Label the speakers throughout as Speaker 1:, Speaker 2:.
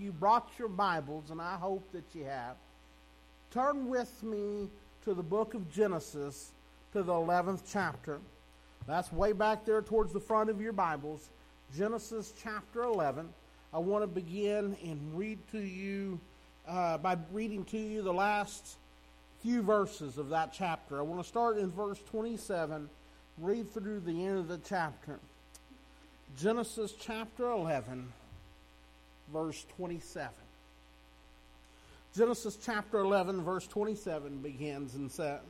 Speaker 1: you brought your Bibles, and I hope that you have, turn with me to the book of Genesis, to the 11th chapter. That's way back there towards the front of your Bibles. Genesis chapter 11. I want to begin and read to you, uh, by reading to you the last few verses of that chapter. I want to start in verse 27, read through the end of the chapter. Genesis chapter 11, verse 27. Genesis chapter 11, verse 27 begins and says,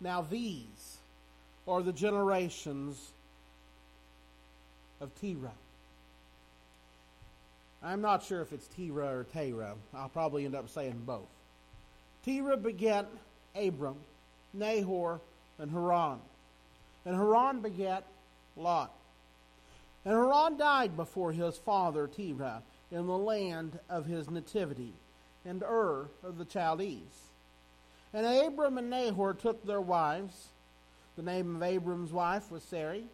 Speaker 1: Now these are the generations of Terah. I'm not sure if it's Terah or Terah. I'll probably end up saying both. Terah begat Abram, Nahor, and Haran. And Haran begat Lot. And Haran died before his father Terah in the land of his nativity, and Ur of the Chaldees. And Abram and Nahor took their wives. The name of Abram's wife was Sarai,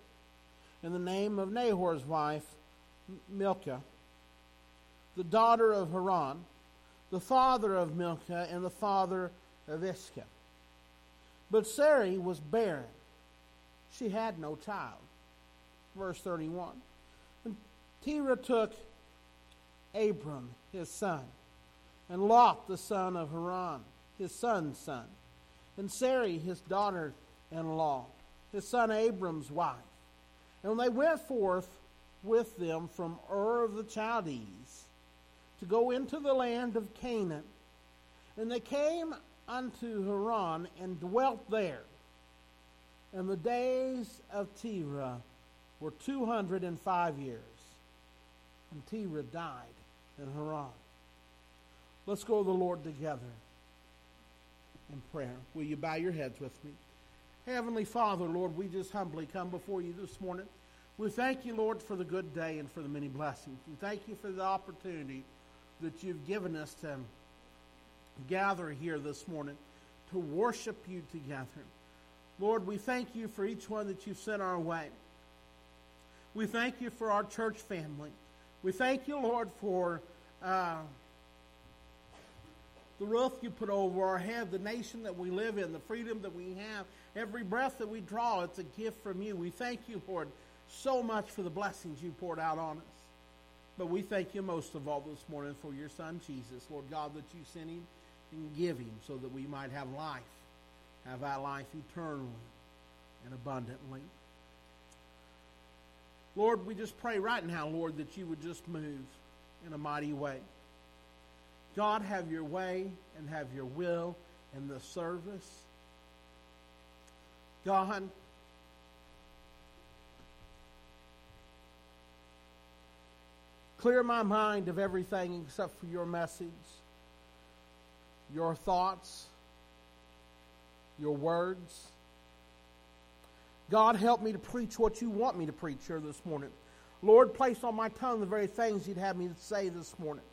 Speaker 1: and the name of Nahor's wife Milcah, the daughter of Haran, the father of Milcah, and the father of Iscah. But Sarai was barren. She had no child. Verse 31. Terah took Abram, his son, and Lot, the son of Haran, his son's son, and Sarai, his daughter in law, his son Abram's wife. And they went forth with them from Ur of the Chaldees to go into the land of Canaan. And they came unto Haran and dwelt there. And the days of Terah were 205 years. And Terah died in Haran. Let's go to the Lord together in prayer. Will you bow your heads with me? Heavenly Father, Lord, we just humbly come before you this morning. We thank you, Lord, for the good day and for the many blessings. We thank you for the opportunity that you've given us to gather here this morning to worship you together. Lord, we thank you for each one that you've sent our way. We thank you for our church family. We thank you, Lord, for uh, the roof you put over our head, the nation that we live in, the freedom that we have, every breath that we draw, it's a gift from you. We thank you, Lord, so much for the blessings you poured out on us. But we thank you most of all this morning for your son Jesus, Lord God, that you sent him and give him so that we might have life, have our life eternally and abundantly. Lord, we just pray right now, Lord, that you would just move in a mighty way. God, have your way and have your will in the service. God, clear my mind of everything except for your message, your thoughts, your words. God, help me to preach what you want me to preach here this morning. Lord, place on my tongue the very things you'd have me to say this morning.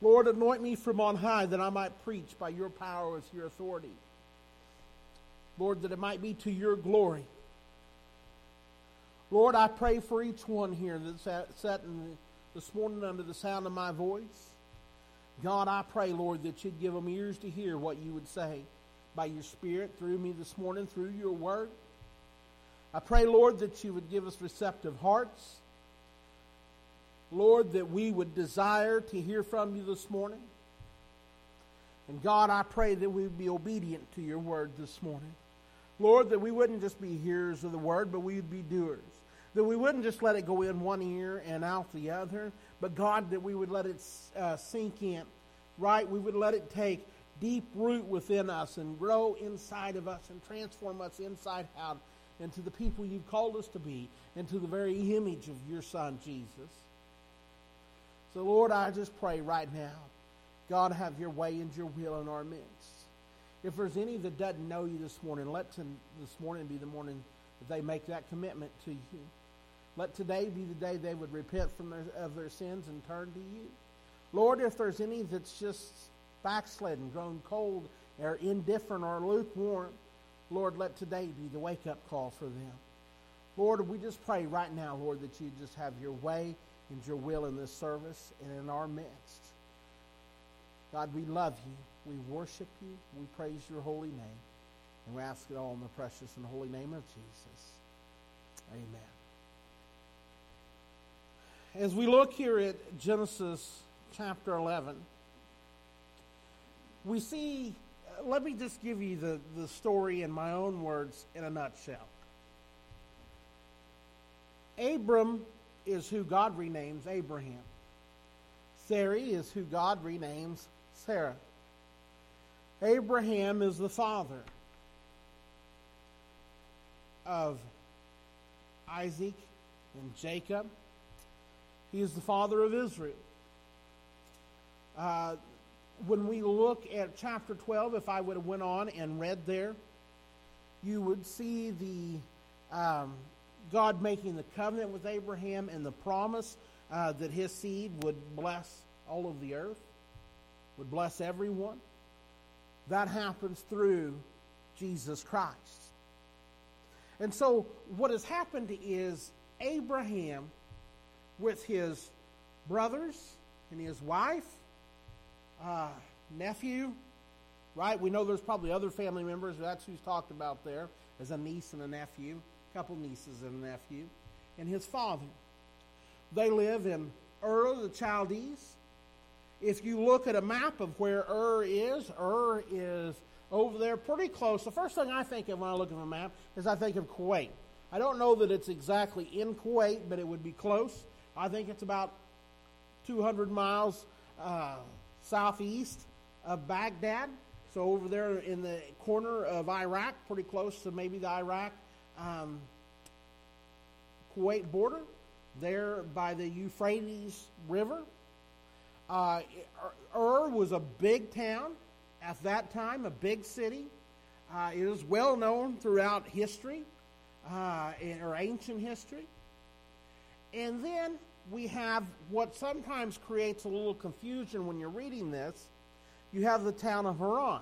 Speaker 1: Lord, anoint me from on high that I might preach by your power with your authority. Lord, that it might be to your glory. Lord, I pray for each one here that's sat in this morning under the sound of my voice. God, I pray, Lord, that you'd give them ears to hear what you would say by your Spirit through me this morning, through your word. I pray, Lord, that you would give us receptive hearts. Lord, that we would desire to hear from you this morning. And God, I pray that we would be obedient to your word this morning. Lord, that we wouldn't just be hearers of the word, but we would be doers. That we wouldn't just let it go in one ear and out the other, but God, that we would let it uh, sink in, right? We would let it take deep root within us and grow inside of us and transform us inside out into the people you've called us to be, into the very image of your Son, Jesus. So, Lord, I just pray right now, God, have your way and your will in our midst. If there's any that doesn't know you this morning, let this morning be the morning that they make that commitment to you. Let today be the day they would repent from their, of their sins and turn to you. Lord, if there's any that's just backslidden, grown cold, or indifferent, or lukewarm, Lord, let today be the wake up call for them. Lord, we just pray right now, Lord, that you just have your way and your will in this service and in our midst. God, we love you. We worship you. We praise your holy name. And we ask it all in the precious and holy name of Jesus. Amen. As we look here at Genesis chapter 11, we see, uh, let me just give you the, the story in my own words in a nutshell. Abram is who God renames Abraham. Sarai is who God renames Sarah. Abraham is the father of Isaac and Jacob. He is the father of Israel. Uh, when we look at chapter 12, if I would have went on and read there, you would see the um, God making the covenant with Abraham and the promise uh, that his seed would bless all of the earth, would bless everyone. That happens through Jesus Christ. And so, what has happened is Abraham, with his brothers and his wife, uh, nephew, right? We know there's probably other family members. That's who's talked about there as a niece and a nephew a couple nieces and a nephew, and his father. They live in Ur the Chaldees. If you look at a map of where Ur is, Ur is over there pretty close. The first thing I think of when I look at a map is I think of Kuwait. I don't know that it's exactly in Kuwait, but it would be close. I think it's about 200 miles uh, southeast of Baghdad. So over there in the corner of Iraq, pretty close to maybe the Iraq um, Kuwait border, there by the Euphrates River. Uh, Ur was a big town at that time, a big city. Uh, it is well known throughout history, uh, or ancient history. And then we have what sometimes creates a little confusion when you're reading this. You have the town of Haran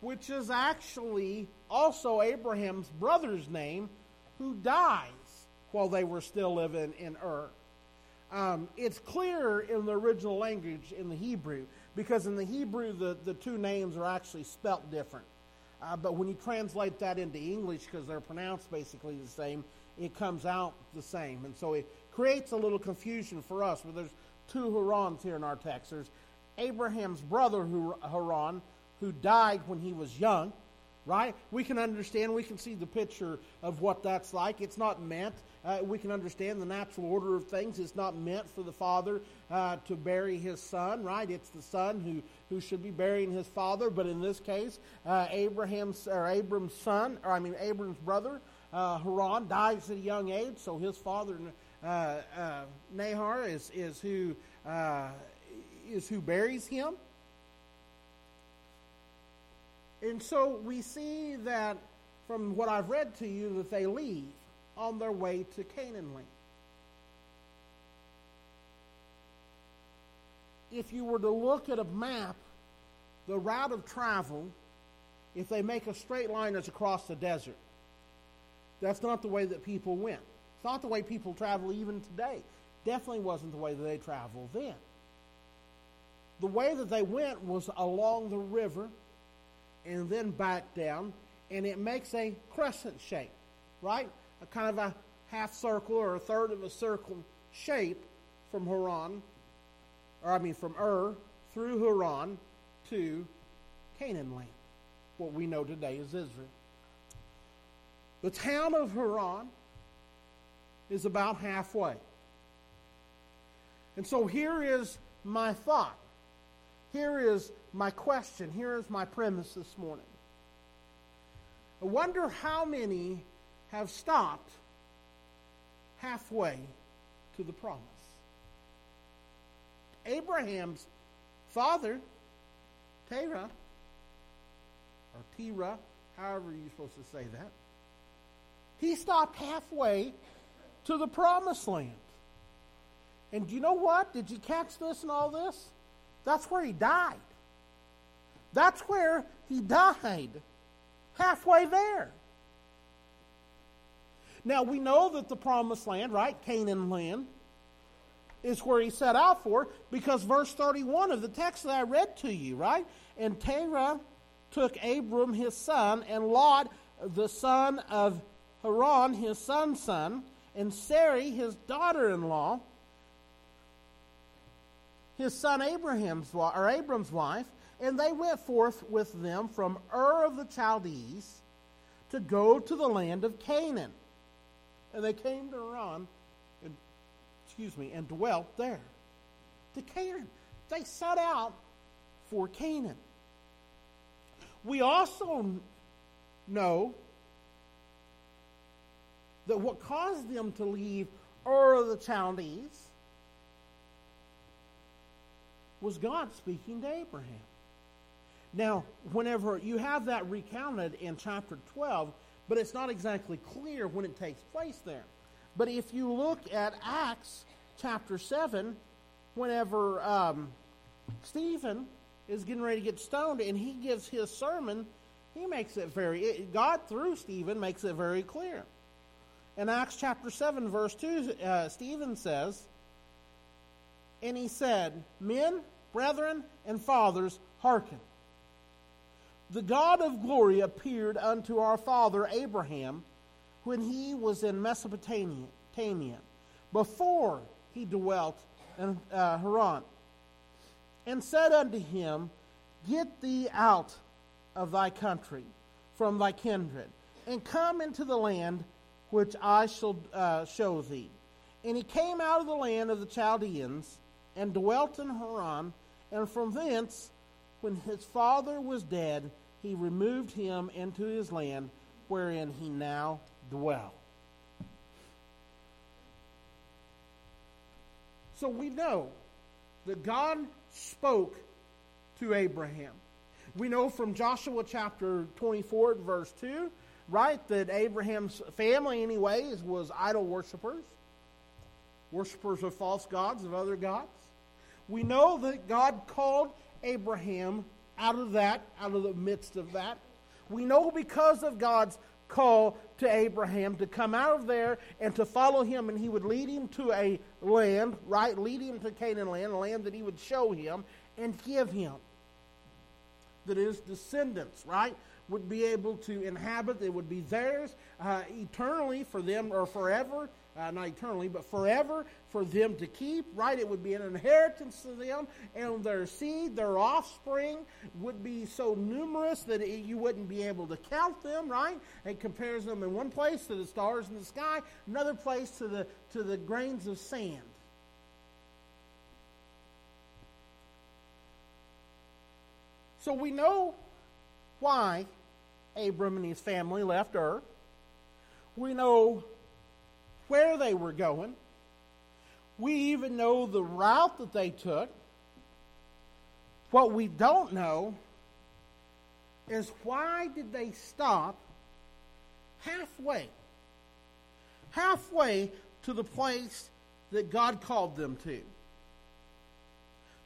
Speaker 1: which is actually also Abraham's brother's name, who dies while they were still living in Ur. Um, it's clear in the original language in the Hebrew, because in the Hebrew, the, the two names are actually spelt different. Uh, but when you translate that into English, because they're pronounced basically the same, it comes out the same. And so it creates a little confusion for us. But there's two Harans here in our text. There's Abraham's brother Haran, who died when he was young, right? We can understand, we can see the picture of what that's like. It's not meant, uh, we can understand the natural order of things. It's not meant for the father uh, to bury his son, right? It's the son who, who should be burying his father. But in this case, uh, Abraham's, or Abram's son, or I mean, Abram's brother, uh, Haran, dies at a young age, so his father, uh, uh, Nahor, is, is, who, is who buries him. And so we see that from what I've read to you that they leave on their way to Canaan land. If you were to look at a map, the route of travel, if they make a straight line, is across the desert. That's not the way that people went. It's not the way people travel even today. Definitely wasn't the way that they traveled then. The way that they went was along the river and then back down, and it makes a crescent shape, right? A kind of a half circle or a third of a circle shape from Haran, or I mean from Ur through Haran to Canaan land, what we know today as Israel. The town of Haran is about halfway. And so here is my thought. Here is my question. Here is my premise this morning. I wonder how many have stopped halfway to the promise. Abraham's father, Terah, or Terah, however you're supposed to say that, he stopped halfway to the promised land. And do you know what? Did you catch this and all this? That's where he died. That's where he died. Halfway there. Now we know that the promised land, right? Canaan land, is where he set out for because verse 31 of the text that I read to you, right? And Terah took Abram his son and Lot the son of Haran his son's son and Sarai his daughter-in-law his son Abraham's or Abram's wife and they went forth with them from Ur of the Chaldees to go to the land of Canaan. And they came to Haran and excuse me and dwelt there. To Canaan. They set out for Canaan. We also know that what caused them to leave Ur of the Chaldees was God speaking to Abraham. Now, whenever you have that recounted in chapter 12, but it's not exactly clear when it takes place there. But if you look at Acts chapter 7, whenever um, Stephen is getting ready to get stoned and he gives his sermon, he makes it very, God through Stephen makes it very clear. In Acts chapter 7, verse 2, uh, Stephen says, And he said, Men, brethren, and fathers, hearken. The God of glory appeared unto our father Abraham when he was in Mesopotamia, before he dwelt in uh, Haran and said unto him, Get thee out of thy country, from thy kindred, and come into the land which I shall uh, show thee. And he came out of the land of the Chaldeans, and dwelt in Haran, and from thence, when his father was dead, he removed him into his land, wherein he now dwell. So we know that God spoke to Abraham. We know from Joshua chapter 24, verse 2, right, that Abraham's family, anyways, was idol worshippers, worshippers of false gods, of other gods. We know that God called Abraham out of that, out of the midst of that. We know because of God's call to Abraham to come out of there and to follow him, and he would lead him to a land, right? Lead him to Canaan land, a land that he would show him and give him. That his descendants, right, would be able to inhabit, it would be theirs uh, eternally for them or forever uh, not eternally, but forever for them to keep, right? It would be an inheritance to them, and their seed, their offspring, would be so numerous that it, you wouldn't be able to count them, right? It compares them in one place to the stars in the sky, another place to the, to the grains of sand. So we know why Abram and his family left Ur. We know where they were going. We even know the route that they took. What we don't know is why did they stop halfway? Halfway to the place that God called them to.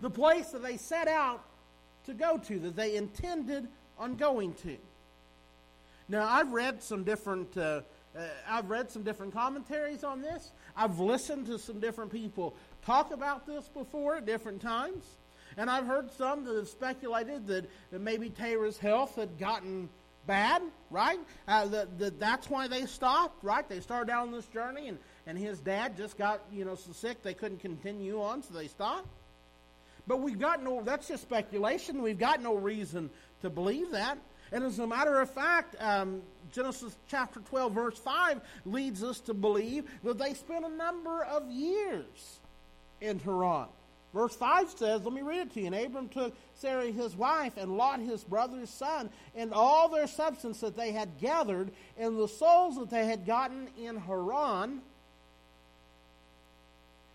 Speaker 1: The place that they set out to go to, that they intended on going to. Now, I've read some different uh, uh, I've read some different commentaries on this. I've listened to some different people talk about this before at different times. And I've heard some that have speculated that, that maybe Terah's health had gotten bad, right? Uh, that, that that's why they stopped, right? They started down this journey, and, and his dad just got, you know, so sick they couldn't continue on, so they stopped. But we've got no, that's just speculation. We've got no reason to believe that. And as a matter of fact, um, Genesis chapter 12, verse 5 leads us to believe that they spent a number of years in Haran. Verse 5 says, let me read it to you. And Abram took Sarai his wife, and Lot his brother's son, and all their substance that they had gathered, and the souls that they had gotten in Haran.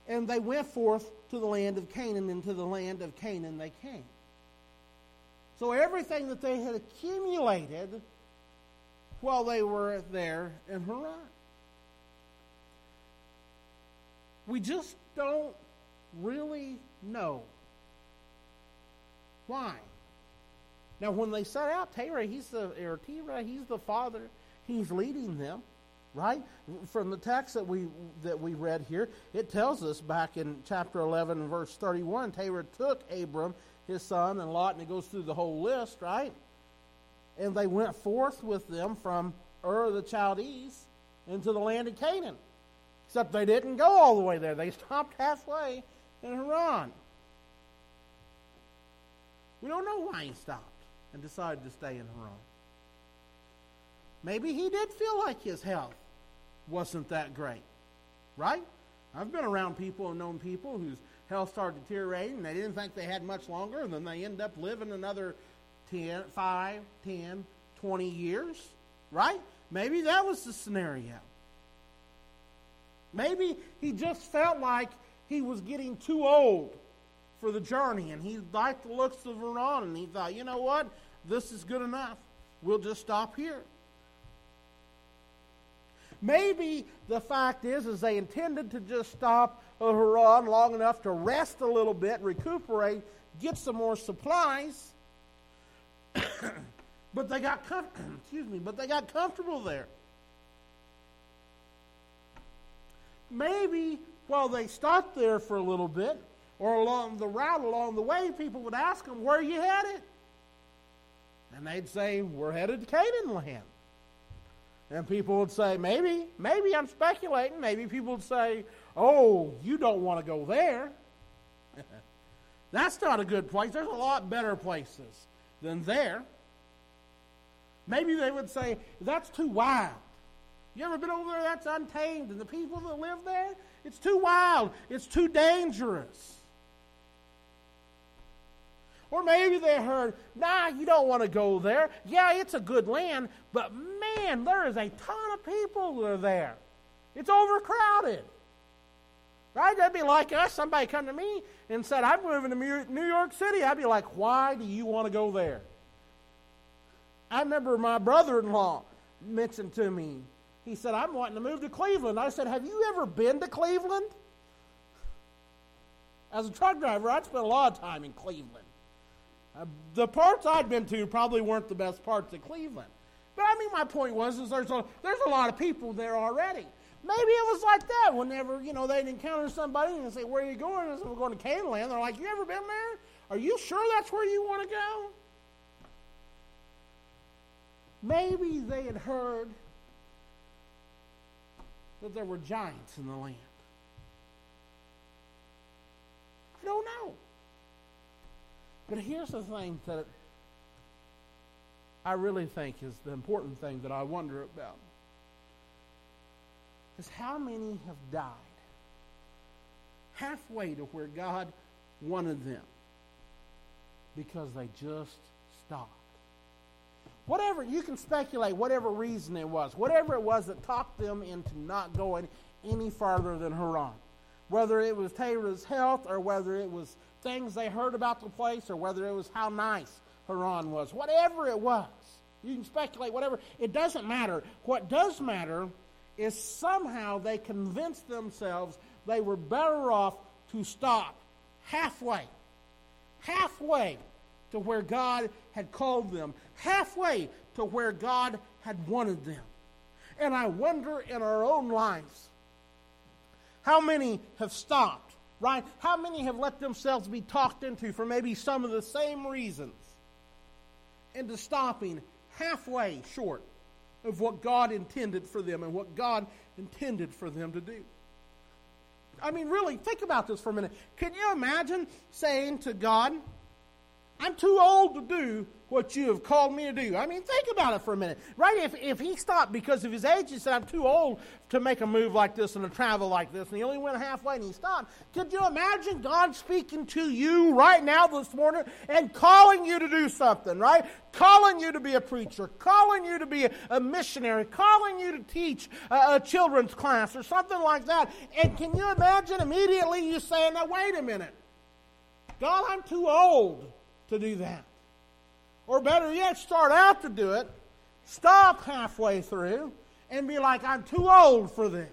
Speaker 1: And they went forth to the land of Canaan, and to the land of Canaan they came. So everything that they had accumulated while they were there in Haran. We just don't really know why. Now, when they set out, Terah, he's the or Terah, he's the father. He's leading them. right? From the text that we that we read here, it tells us back in chapter 11 verse 31, Terah took Abram, his son, and Lot, and it goes through the whole list, right? And they went forth with them from Ur of the Chaldees into the land of Canaan. Except they didn't go all the way there. They stopped halfway in Haran. We don't know why he stopped and decided to stay in Haran. Maybe he did feel like his health wasn't that great, right? I've been around people and known people whose health started deteriorating they didn't think they had much longer, and then they end up living another 10, 5, 10, 20 years, right? Maybe that was the scenario. Maybe he just felt like he was getting too old for the journey and he liked the looks of Haran and he thought, you know what? This is good enough. We'll just stop here. Maybe the fact is, is they intended to just stop at Haran long enough to rest a little bit, recuperate, get some more supplies. but they got com- excuse me, but they got comfortable there. Maybe while they stopped there for a little bit, or along the route along the way, people would ask them, "Where are you headed?" And they'd say, "We're headed to Canaan land." And people would say, maybe, maybe I'm speculating. Maybe people would say, oh, you don't want to go there. That's not a good place. There's a lot better places than there. Maybe they would say, that's too wild. You ever been over there? That's untamed. And the people that live there, it's too wild. It's too dangerous. Or maybe they heard, nah, you don't want to go there. Yeah, it's a good land, but man, there is a ton of people that are there. It's overcrowded. Right? That'd be like us. Somebody come to me and said, I'm moving to New York City. I'd be like, why do you want to go there? I remember my brother in law mentioned to me, he said, I'm wanting to move to Cleveland. I said, Have you ever been to Cleveland? As a truck driver, I'd spent a lot of time in Cleveland. Uh, the parts I'd been to probably weren't the best parts of Cleveland. But I mean, my point was, is there's a, there's a lot of people there already. Maybe it was like that whenever, you know, they'd encounter somebody and say, where are you going? And say, we're going to Canaan land. They're like, you ever been there? Are you sure that's where you want to go? Maybe they had heard that there were giants in the land. I don't know. But here's the thing that I really think is the important thing that I wonder about is how many have died halfway to where God wanted them because they just stopped. Whatever, you can speculate whatever reason it was, whatever it was that talked them into not going any farther than Haran. Whether it was Terah's health or whether it was things they heard about the place or whether it was how nice Haran was. Whatever it was, you can speculate, whatever. It doesn't matter. What does matter is somehow they convinced themselves they were better off to stop halfway, halfway to where God had called them, halfway to where God had wanted them. And I wonder in our own lives, how many have stopped right? How many have let themselves be talked into for maybe some of the same reasons into stopping halfway short of what God intended for them and what God intended for them to do? I mean, really, think about this for a minute. Can you imagine saying to God, I'm too old to do what you have called me to do. I mean, think about it for a minute. Right? If, if he stopped because of his age, and said, I'm too old to make a move like this and to travel like this, and he only went halfway and he stopped. Could you imagine God speaking to you right now this morning and calling you to do something, right? Calling you to be a preacher, calling you to be a, a missionary, calling you to teach a, a children's class or something like that. And can you imagine immediately you saying, now, wait a minute. God, I'm too old to do that. Or better yet, start out to do it, stop halfway through, and be like, I'm too old for this.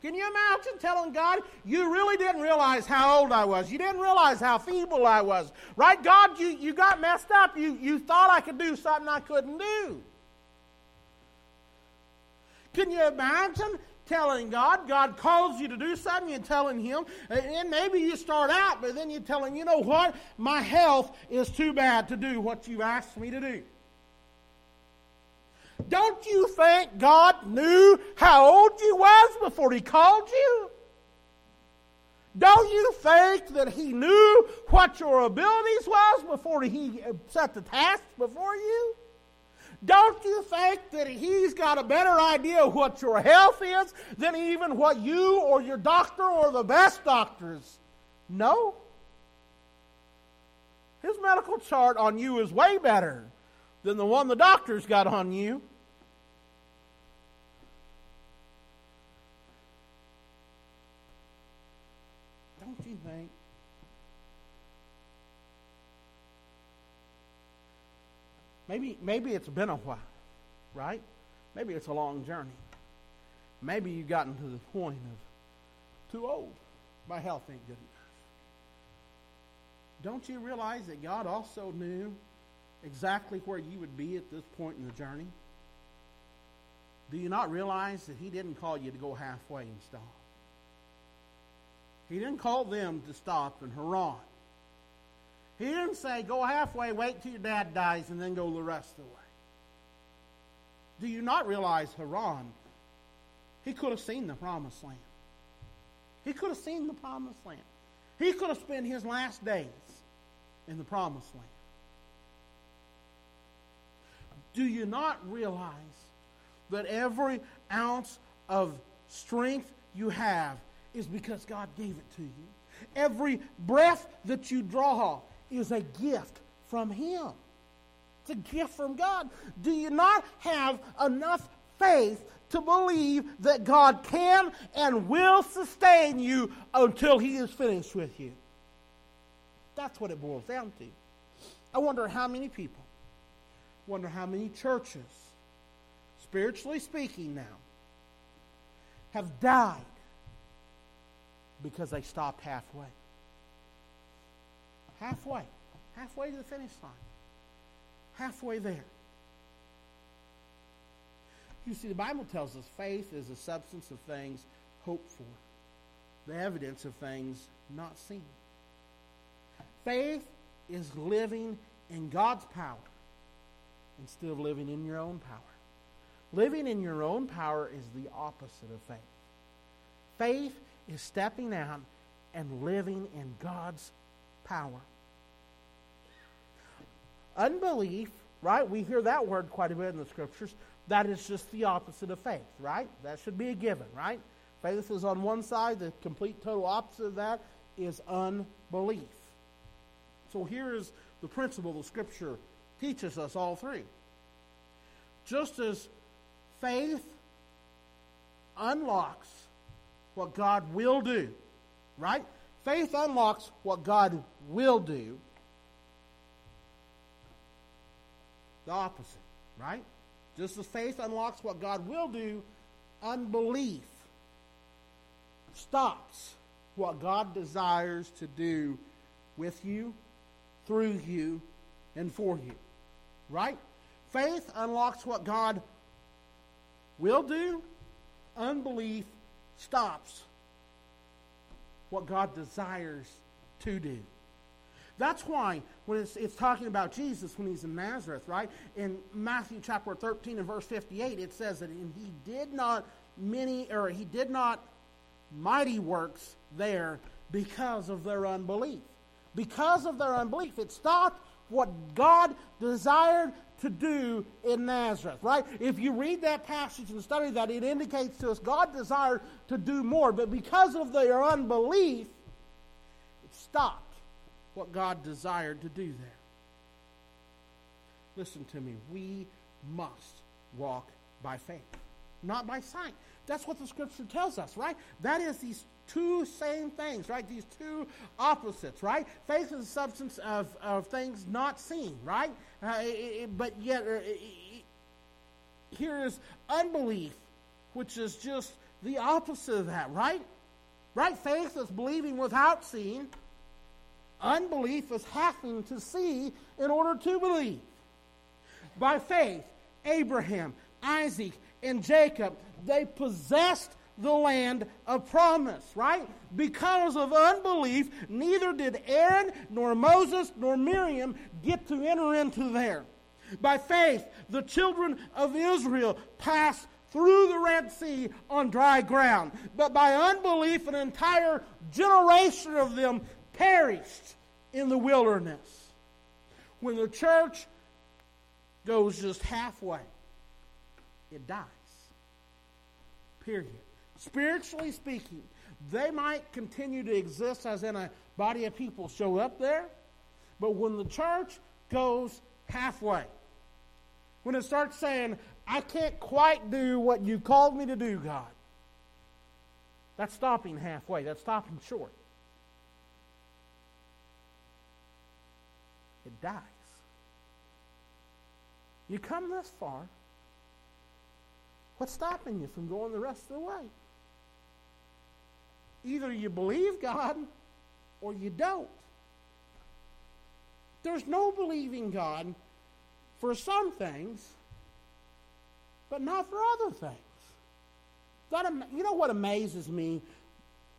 Speaker 1: Can you imagine telling God, you really didn't realize how old I was? You didn't realize how feeble I was. Right? God, you, you got messed up. You, you thought I could do something I couldn't do. Can you imagine telling God. God calls you to do something, you're telling Him. And maybe you start out, but then you're telling, you know what? My health is too bad to do what you asked me to do. Don't you think God knew how old you was before He called you? Don't you think that He knew what your abilities was before He set the task before you? Don't you think that he's got a better idea of what your health is than even what you or your doctor or the best doctors know? His medical chart on you is way better than the one the doctor's got on you. Maybe, maybe it's been a while, right? Maybe it's a long journey. Maybe you've gotten to the point of too old. My health ain't good enough. Don't you realize that God also knew exactly where you would be at this point in the journey? Do you not realize that He didn't call you to go halfway and stop? He didn't call them to stop in Haran. He didn't say, go halfway, wait till your dad dies, and then go the rest of the way. Do you not realize Haran? He could have seen the promised land. He could have seen the promised land. He could have spent his last days in the promised land. Do you not realize that every ounce of strength you have is because God gave it to you? Every breath that you draw is a gift from Him. It's a gift from God. Do you not have enough faith to believe that God can and will sustain you until He is finished with you? That's what it boils down to. I wonder how many people, wonder how many churches, spiritually speaking now, have died because they stopped halfway. Halfway. Halfway to the finish line. Halfway there. You see, the Bible tells us faith is the substance of things hoped for, the evidence of things not seen. Faith is living in God's power instead of living in your own power. Living in your own power is the opposite of faith. Faith is stepping out and living in God's power. Unbelief, right? We hear that word quite a bit in the scriptures. That is just the opposite of faith, right? That should be a given, right? Faith is on one side, the complete total opposite of that is unbelief. So here is the principle the scripture teaches us all three. Just as faith unlocks what God will do, right? Faith unlocks what God will do. The opposite, right? Just as faith unlocks what God will do, unbelief stops what God desires to do with you, through you, and for you. Right? Faith unlocks what God will do, unbelief stops what God desires to do. That's why when it's, it's, talking about Jesus when he's in Nazareth, right? In Matthew chapter 13 and verse 58, it says that and he did not many or he did not mighty works there because of their unbelief. Because of their unbelief, it stopped what God desired to do in Nazareth, right? If you read that passage and study that, it indicates to us God desired to do more, but because of their unbelief, it stopped what God desired to do there. Listen to me. We must walk by faith, not by sight. That's what the scripture tells us, right? That is these two same things, right? These two opposites, right? Faith is the substance of, of things not seen, right? Uh, it, but yet, uh, here is unbelief, which is just the opposite of that, right? Right? Faith is believing without seeing. Unbelief is having to see in order to believe. By faith, Abraham, Isaac, and Jacob they possessed the land of promise, right? Because of unbelief, neither did Aaron, nor Moses, nor Miriam get to enter into there. By faith, the children of Israel passed through the Red Sea on dry ground. But by unbelief, an entire generation of them perished in the wilderness. When the church goes just halfway, it dies. Period. Spiritually speaking, they might continue to exist as in a body of people show up there, but when the church goes halfway, when it starts saying, I can't quite do what you called me to do, God, that's stopping halfway, that's stopping short. It dies. You come this far, what's stopping you from going the rest of the way? Either you believe God or you don't. There's no believing God for some things, but not for other things. That, you know what amazes me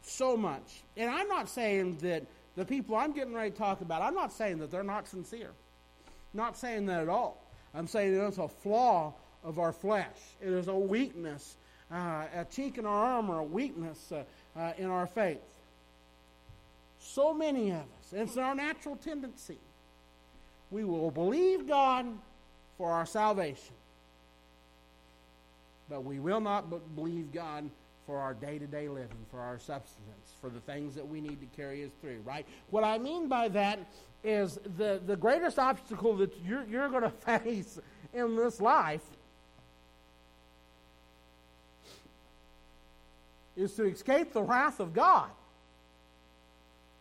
Speaker 1: so much? And I'm not saying that the people I'm getting ready to talk about, I'm not saying that they're not sincere. Not saying that at all. I'm saying it's a flaw of our flesh. It is a weakness, uh, a chink in our armor, a weakness uh, uh, in our faith. So many of us, it's our natural tendency. We will believe God for our salvation, but we will not believe God for our day to day living, for our substance, for the things that we need to carry us through, right? What I mean by that is the, the greatest obstacle that you're, you're going to face in this life is to escape the wrath of God.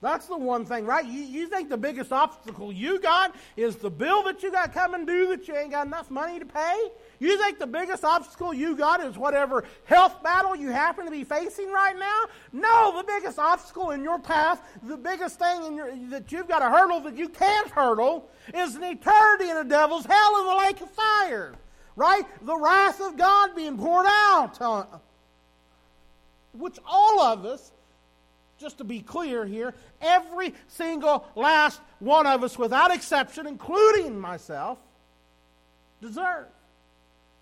Speaker 1: That's the one thing, right? You, you think the biggest obstacle you got is the bill that you got coming due that you ain't got enough money to pay? You think the biggest obstacle you got is whatever health battle you happen to be facing right now? No, the biggest obstacle in your path, the biggest thing in your, that you've got to hurdle that you can't hurdle is an eternity in the devil's hell in the lake of fire. Right? The wrath of God being poured out on, which all of us, just to be clear here, every single last one of us, without exception, including myself, deserve.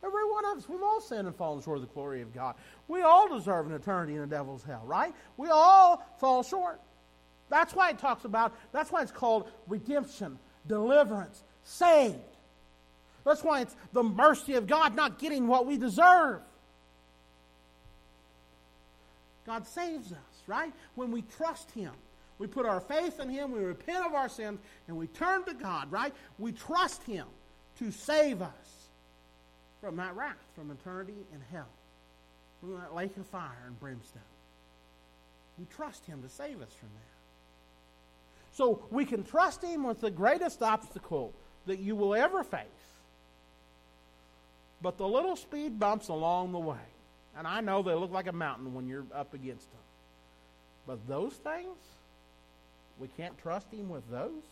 Speaker 1: Every one of us, we've all sinned and fallen short of the glory of God. We all deserve an eternity in the devil's hell, right? We all fall short. That's why it talks about, that's why it's called redemption, deliverance, saved. That's why it's the mercy of God not getting what we deserve. God saves us, right? When we trust Him. We put our faith in Him, we repent of our sins, and we turn to God, right? We trust Him to save us from that wrath, from eternity in hell, from that lake of fire and brimstone. We trust Him to save us from that. So we can trust Him with the greatest obstacle that you will ever face. But the little speed bumps along the way. And I know they look like a mountain when you're up against them. But those things, we can't trust Him with those.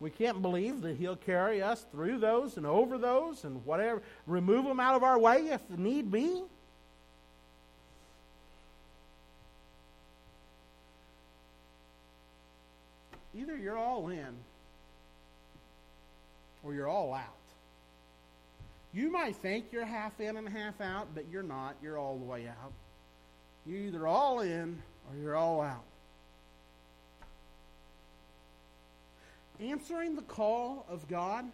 Speaker 1: We can't believe that He'll carry us through those and over those and whatever, remove them out of our way if need be. Either you're all in or you're all out. You might think you're half in and half out, but you're not. You're all the way out. You're either all in or you're all out. Answering the call of God,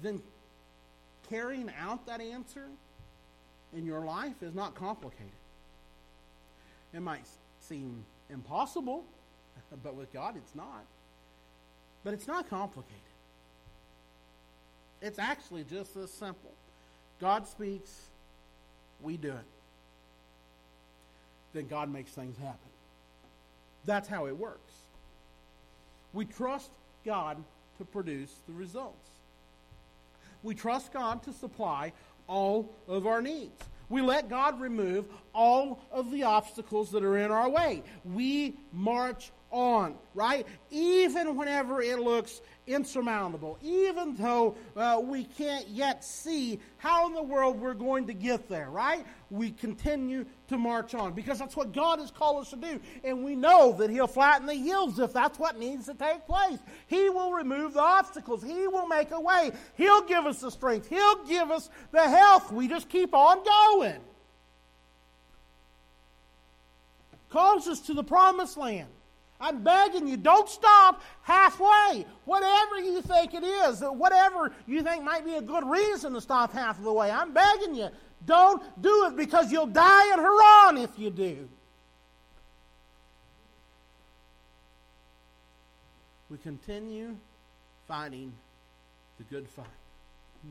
Speaker 1: then carrying out that answer in your life is not complicated. It might seem impossible, but with God it's not. But it's not complicated. It's actually just this simple. God speaks, we do it. Then God makes things happen. That's how it works. We trust God to produce the results. We trust God to supply all of our needs. We let God remove all of the obstacles that are in our way. We march on, right? Even whenever it looks insurmountable, even though uh, we can't yet see how in the world we're going to get there, right? We continue to march on because that's what God has called us to do. And we know that He'll flatten the hills if that's what needs to take place. He will remove the obstacles, He will make a way, He'll give us the strength, He'll give us the health. We just keep on going. Calls us to the promised land. I'm begging you, don't stop halfway. Whatever you think it is, whatever you think might be a good reason to stop half of the way, I'm begging you, don't do it because you'll die in Haran if you do. We continue fighting the good fight,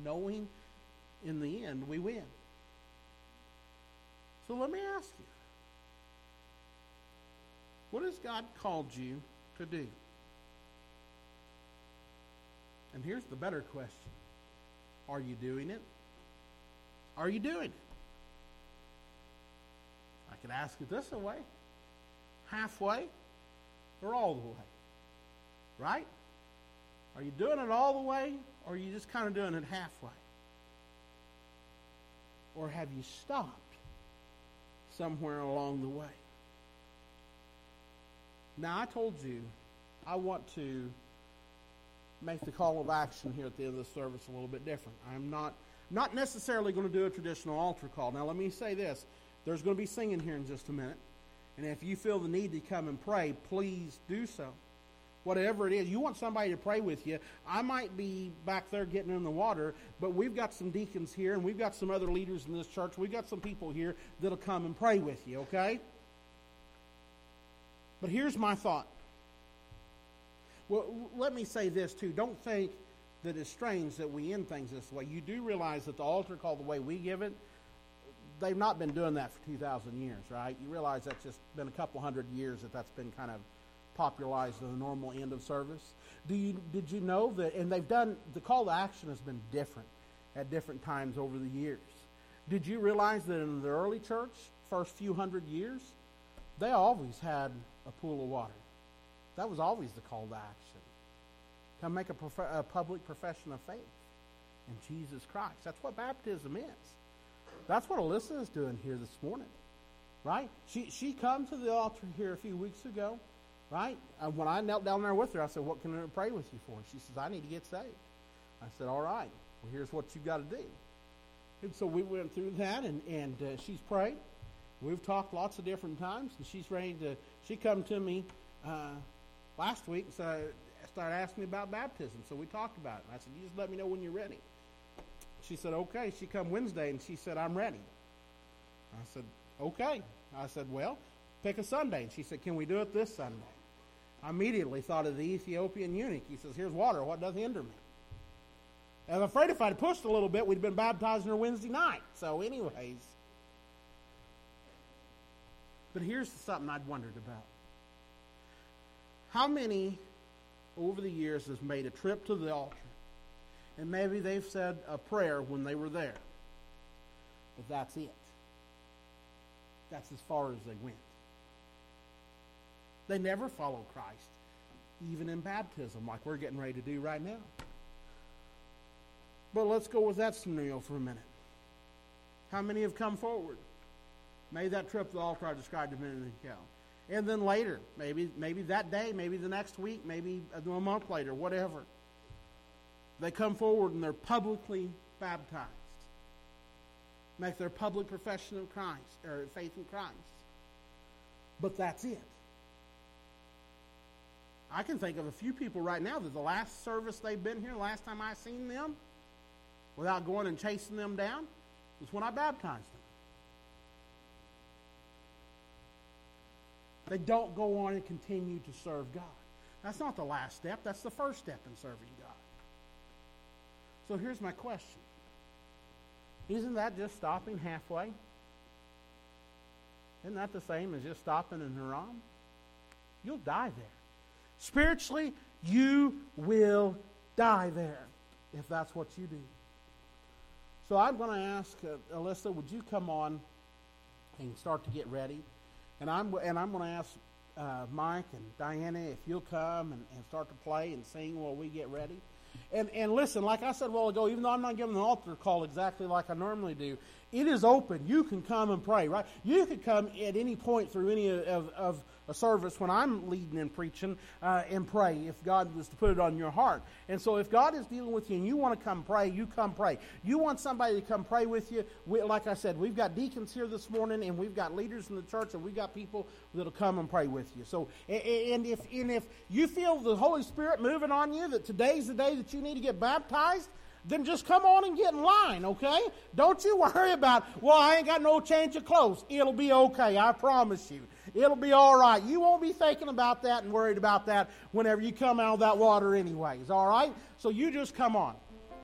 Speaker 1: knowing in the end we win. So let me ask you what has God called you to do? And here's the better question Are you doing it? Are you doing it? I could ask it this way halfway or all the way? Right? Are you doing it all the way or are you just kind of doing it halfway? Or have you stopped somewhere along the way? Now, I told you I want to make the call of action here at the end of the service a little bit different. I'm not not necessarily going to do a traditional altar call. Now, let me say this: there's going to be singing here in just a minute, and if you feel the need to come and pray, please do so. Whatever it is, you want somebody to pray with you. I might be back there getting in the water, but we've got some deacons here, and we've got some other leaders in this church. We've got some people here that'll come and pray with you. Okay? But here's my thought. Well, let me say this too. Don't think that it's strange that we end things this way. You do realize that the altar call, the way we give it, they've not been doing that for 2,000 years, right? You realize that's just been a couple hundred years that that's been kind of popularized in the normal end of service. Do you, did you know that, and they've done, the call to action has been different at different times over the years. Did you realize that in the early church, first few hundred years, they always had a pool of water. That was always the call to action. Come make a, prof- a public profession of faith in Jesus Christ. That's what baptism is. That's what Alyssa is doing here this morning, right? She she come to the altar here a few weeks ago, right? And when I knelt down there with her, I said, "What can I pray with you for?" And she says, "I need to get saved." I said, "All right. Well, here's what you've got to do." And so we went through that, and and uh, she's prayed. We've talked lots of different times, and she's ready to. She come to me uh, last week, so started asking me about baptism. So we talked about it. And I said, "You just let me know when you're ready." She said, "Okay." She come Wednesday, and she said, "I'm ready." I said, "Okay." I said, "Well, pick a Sunday." And she said, "Can we do it this Sunday?" I immediately thought of the Ethiopian eunuch. He says, "Here's water. What does hinder me?" And I'm afraid if I'd pushed a little bit, we'd been baptizing her Wednesday night. So, anyways. But here's something I'd wondered about. How many over the years has made a trip to the altar and maybe they've said a prayer when they were there, but that's it? That's as far as they went. They never follow Christ, even in baptism, like we're getting ready to do right now. But let's go with that scenario for a minute. How many have come forward? Made that trip to the altar I described a minute ago. And then later, maybe maybe that day, maybe the next week, maybe a month later, whatever. They come forward and they're publicly baptized. Make their public profession of Christ or faith in Christ. But that's it. I can think of a few people right now that the last service they've been here, last time I seen them, without going and chasing them down, was when I baptized them. They don't go on and continue to serve God. That's not the last step, that's the first step in serving God. So here's my question Isn't that just stopping halfway? Isn't that the same as just stopping in Haran? You'll die there. Spiritually, you will die there if that's what you do. So I'm going to ask uh, Alyssa, would you come on and start to get ready? And I'm, and I'm going to ask uh, Mike and Diana, if you'll come and, and start to play and sing while we get ready. And, and listen, like I said a while ago, even though I'm not giving an altar call exactly like I normally do, it is open. You can come and pray, right? You could come at any point through any of, of a service when I'm leading and preaching uh, and pray if God was to put it on your heart. And so if God is dealing with you and you want to come pray, you come pray. You want somebody to come pray with you, we, like I said, we've got deacons here this morning and we've got leaders in the church and we've got people that'll come and pray with you. So and if and if you feel the Holy Spirit moving on you that today's the day that you need to get baptized, then just come on and get in line, okay? Don't you worry about, well, I ain't got no change of clothes. It'll be okay, I promise you. It'll be all right. You won't be thinking about that and worried about that whenever you come out of that water, anyways, all right? So you just come on.